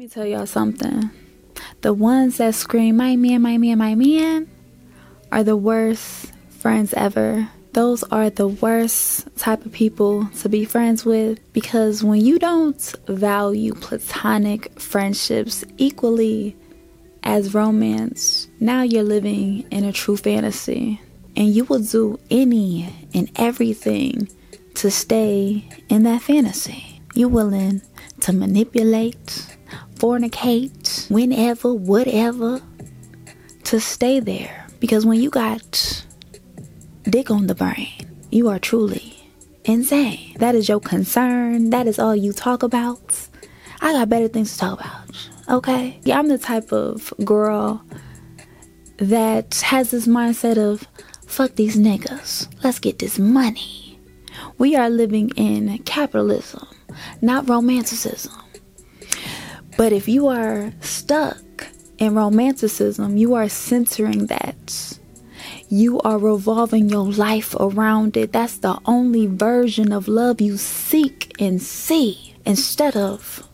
me tell y'all something. The ones that scream, my man, my man, my man, are the worst friends ever. Those are the worst type of people to be friends with because when you don't value platonic friendships equally as romance, now you're living in a true fantasy. And you will do any and everything to stay in that fantasy. You're willing to manipulate, fornicate, whenever, whatever, to stay there. Because when you got dick on the brain, you are truly insane. That is your concern. That is all you talk about. I got better things to talk about. Okay? Yeah, I'm the type of girl that has this mindset of fuck these niggas. Let's get this money. We are living in capitalism, not romanticism. But if you are stuck in romanticism, you are censoring that. You are revolving your life around it. That's the only version of love you seek and see instead of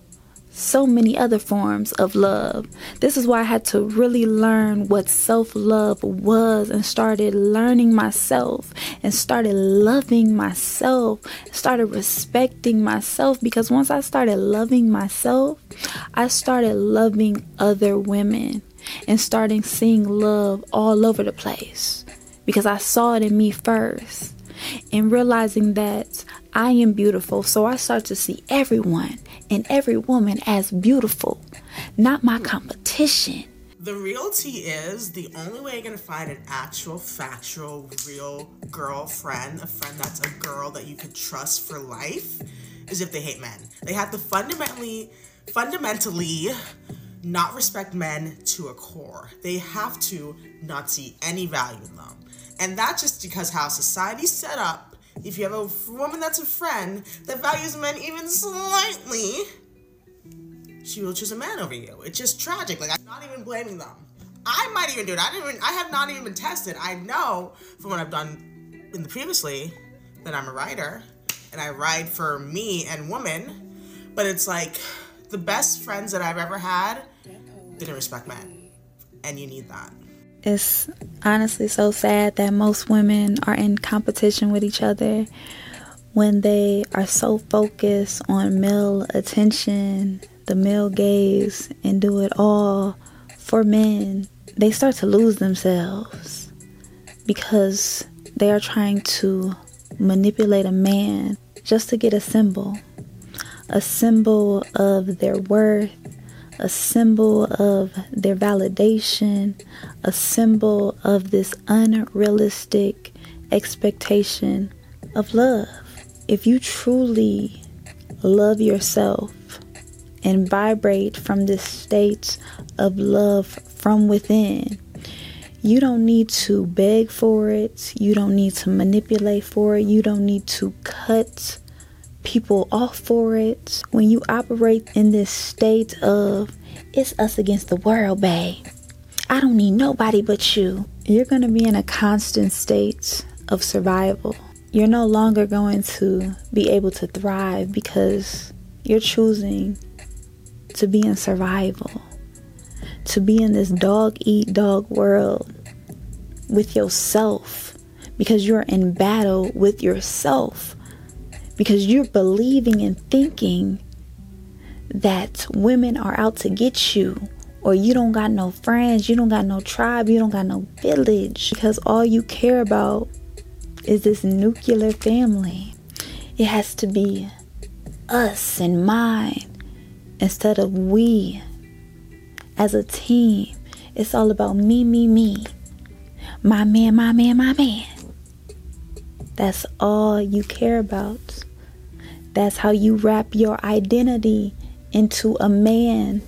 so many other forms of love. This is why I had to really learn what self love was and started learning myself and started loving myself, started respecting myself because once I started loving myself, I started loving other women and starting seeing love all over the place because I saw it in me first and realizing that I am beautiful. So I start to see everyone and every woman as beautiful, not my competition. The realty is the only way you're gonna find an actual, factual, real girlfriend, a friend that's a girl that you could trust for life, is if they hate men. They have to fundamentally, fundamentally not respect men to a core. They have to not see any value in them. And that's just because how society's set up. If you have a woman that's a friend that values men even slightly, she will choose a man over you. It's just tragic. Like I'm not even blaming them. I might even do it. I didn't even I have not even been tested. I know from what I've done in the previously that I'm a writer and I write for me and women. But it's like the best friends that I've ever had didn't respect men. And you need that. It's honestly so sad that most women are in competition with each other when they are so focused on male attention, the male gaze, and do it all for men. They start to lose themselves because they are trying to manipulate a man just to get a symbol a symbol of their worth, a symbol of their validation, a symbol of this unrealistic expectation of love. If you truly love yourself and vibrate from this state of love from within, you don't need to beg for it. You don't need to manipulate for it. You don't need to cut people off for it. When you operate in this state of it's us against the world, babe. I don't need nobody but you. You're going to be in a constant state of survival. You're no longer going to be able to thrive because you're choosing to be in survival, to be in this dog eat dog world with yourself because you're in battle with yourself because you're believing and thinking that women are out to get you or you don't got no friends, you don't got no tribe, you don't got no village because all you care about is this nuclear family. It has to be us and mine instead of we as a team. It's all about me, me, me. My man, my man, my man. That's all you care about. That's how you wrap your identity into a man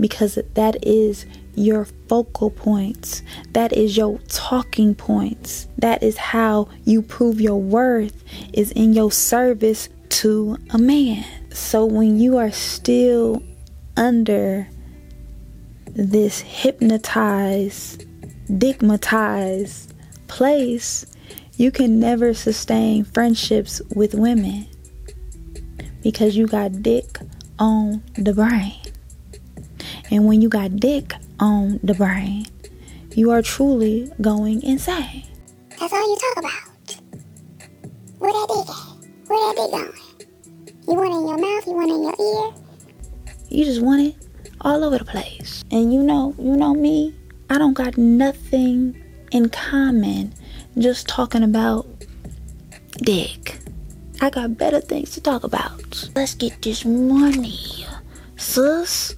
because that is your focal points. That is your talking points. That is how you prove your worth is in your service to a man. So when you are still under this hypnotized, digmatized place, you can never sustain friendships with women because you got dick on the brain. And when you got dick on the brain, you are truly going insane. That's all you talk about. Where that dick at? Where that dick going? You want it in your mouth? You want it in your ear? You just want it all over the place. And you know, you know me, I don't got nothing in common just talking about dick. I got better things to talk about. Let's get this money. Sis,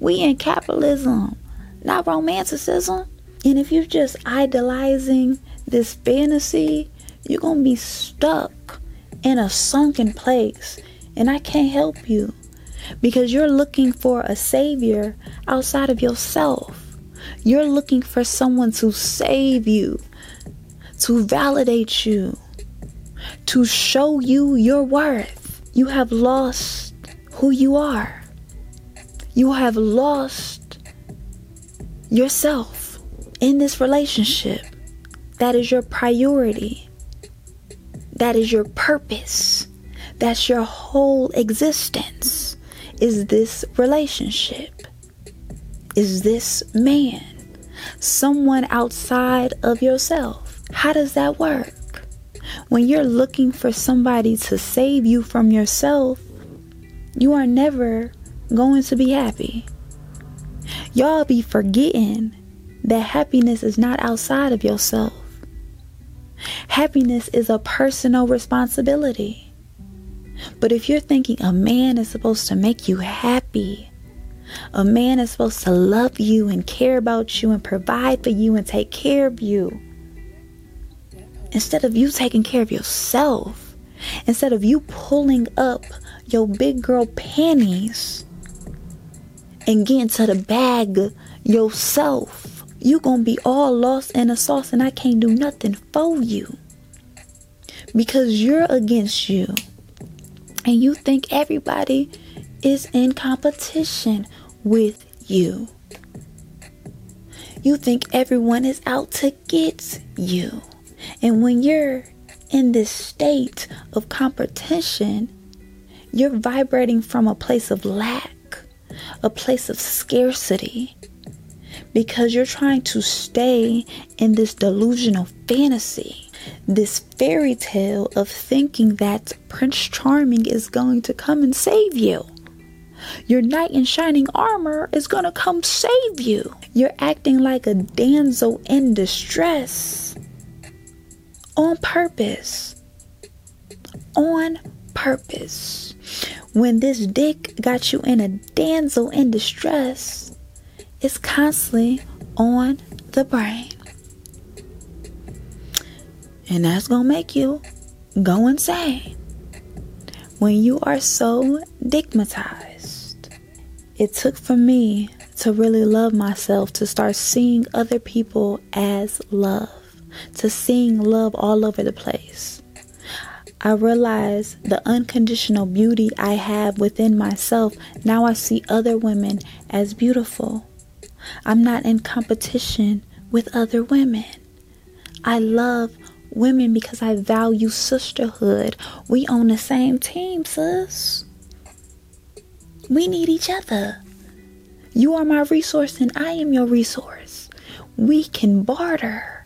we in capitalism, not romanticism. And if you're just idolizing this fantasy, you're going to be stuck in a sunken place. And I can't help you because you're looking for a savior outside of yourself. You're looking for someone to save you, to validate you, to show you your worth. You have lost who you are. You have lost yourself in this relationship. That is your priority. That is your purpose. That's your whole existence. Is this relationship? Is this man? Someone outside of yourself? How does that work? When you're looking for somebody to save you from yourself, you are never going to be happy. Y'all be forgetting that happiness is not outside of yourself. Happiness is a personal responsibility. But if you're thinking a man is supposed to make you happy, a man is supposed to love you and care about you and provide for you and take care of you, instead of you taking care of yourself, instead of you pulling up your big girl panties and getting to the bag yourself, you gonna be all lost in the sauce and I can't do nothing for you because you're against you and you think everybody is in competition with you. You think everyone is out to get you. And when you're in this state of competition, you're vibrating from a place of lack, a place of scarcity, because you're trying to stay in this delusional fantasy, this fairy tale of thinking that Prince Charming is going to come and save you. Your knight in shining armor is going to come save you. You're acting like a damsel in distress on purpose. On purpose. When this dick got you in a damsel in distress, it's constantly on the brain. And that's gonna make you go insane when you are so digmatized. It took for me to really love myself to start seeing other people as love to seeing love all over the place. I realize the unconditional beauty I have within myself. Now I see other women as beautiful. I'm not in competition with other women. I love women because I value sisterhood. We on the same team, sis. We need each other. You are my resource and I am your resource. We can barter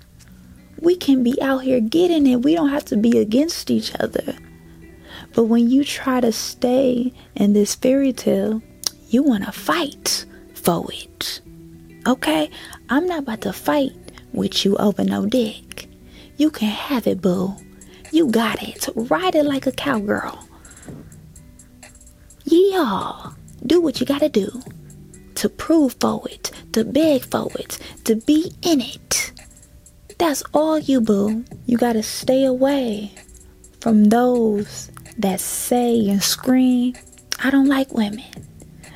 we can be out here getting it. We don't have to be against each other. But when you try to stay in this fairy tale, you want to fight for it. Okay? I'm not about to fight with you over no dick. You can have it, boo. You got it. Ride it like a cowgirl. Yeah. Do what you gotta do to prove for it, to beg for it, to be in it. That's all you, boo. You gotta stay away from those that say and scream, I don't like women.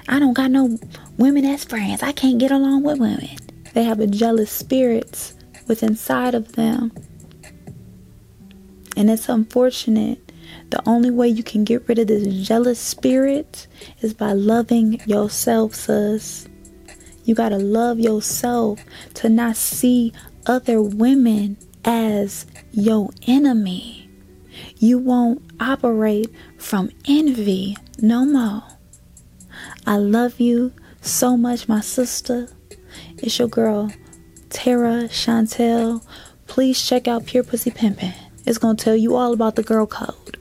I don't got no women as friends. I can't get along with women. They have a jealous spirit within inside of them. And it's unfortunate. The only way you can get rid of this jealous spirit is by loving yourself, sis. You gotta love yourself to not see other women as your enemy. You won't operate from envy no more. I love you so much, my sister. It's your girl, Tera Chantelle. Please check out Pure Pussy Pimpin'. It's gonna tell you all about the girl code.